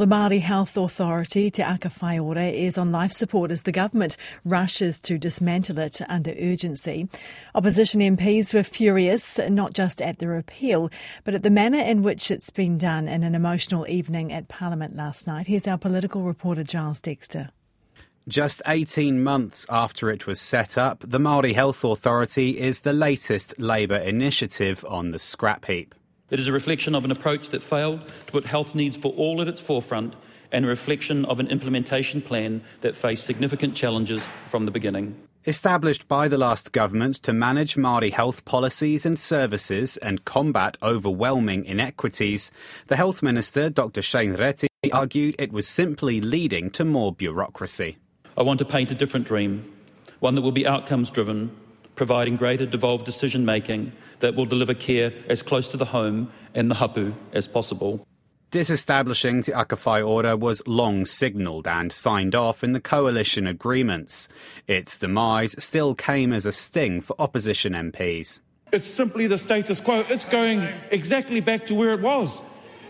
The Māori Health Authority, Te Aka Whaiora, is on life support as the government rushes to dismantle it under urgency. Opposition MPs were furious, not just at the repeal, but at the manner in which it's been done in an emotional evening at Parliament last night. Here's our political reporter, Giles Dexter. Just 18 months after it was set up, the Māori Health Authority is the latest Labour initiative on the scrap heap. It is a reflection of an approach that failed to put health needs for all at its forefront and a reflection of an implementation plan that faced significant challenges from the beginning. Established by the last government to manage Māori health policies and services and combat overwhelming inequities, the Health Minister, Dr Shane Reti, argued it was simply leading to more bureaucracy. I want to paint a different dream, one that will be outcomes driven, providing greater devolved decision making that will deliver care as close to the home and the hapu as possible. Disestablishing Te Aka Whaiora was long signalled and signed off in the coalition agreements. Its demise still came as a sting for opposition MPs. It's simply the status quo. It's going exactly back to where it was.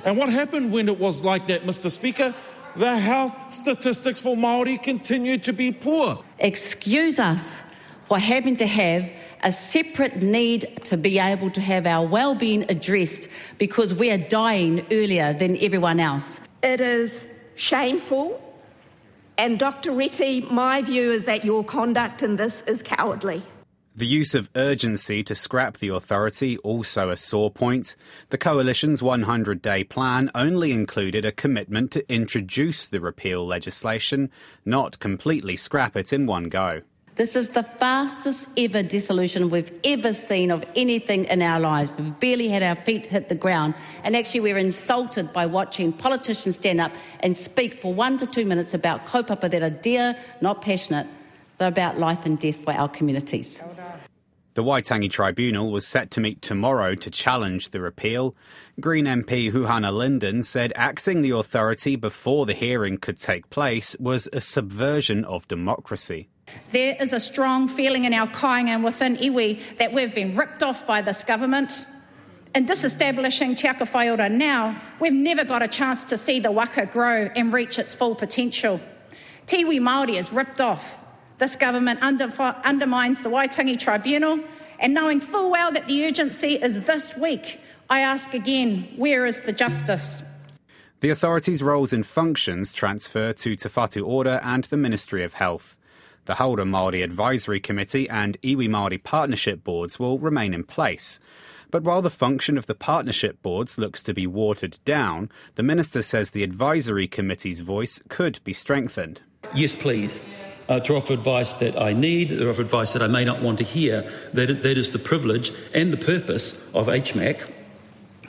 And what happened when it was like that, Mr. Speaker? The health statistics for Māori continued to be poor. Excuse us for having to have a separate need to be able to have our well-being addressed because we are dying earlier than everyone else. It is shameful. And Dr. Reti, my view is that your conduct in this is cowardly. The use of urgency to scrap the authority also a sore point. The coalition's 100 day plan only included a commitment to introduce the repeal legislation, not completely scrap it in one go. This is the fastest ever dissolution we've ever seen of anything in our lives. We've barely had our feet hit the ground. And actually, we're insulted by watching politicians stand up and speak for one to two minutes about kaupapa that are dear, not passionate. They're about life and death for our communities. The Waitangi Tribunal was set to meet tomorrow to challenge the repeal. Green MP Huhana Lyndon said axing the authority before the hearing could take place was a subversion of democracy. There is a strong feeling in our kainga and within iwi that we've been ripped off by this government. In disestablishing Te Aka Whaiora now, we've never got a chance to see the waka grow and reach its full potential. Tiwi Māori is ripped off. This government under, undermines the Waitangi Tribunal, and knowing full well that the urgency is this week, I ask again, where is the justice? The authority's roles and functions transfer to Te Ora and the Ministry of Health. The Hauora Māori Advisory Committee and Iwi Māori Partnership Boards will remain in place. But while the function of the partnership boards looks to be watered down, the Minister says the Advisory Committee's voice could be strengthened. Yes, please. Uh, to offer advice that I need, to offer advice that I may not want to hear. That, that is the privilege and the purpose of HMAC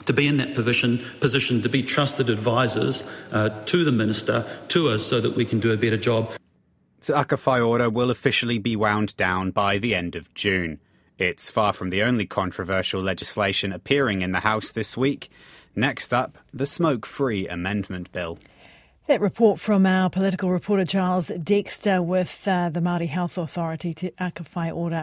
to be in that position, position to be trusted advisors uh, to the Minister, to us, so that we can do a better job. Whaiora will officially be wound down by the end of June. It's far from the only controversial legislation appearing in the House this week. Next up, the Smoke Free Amendment Bill. That report from our political reporter Giles Dexter with uh, the Māori Health Authority Te Aka Whaiora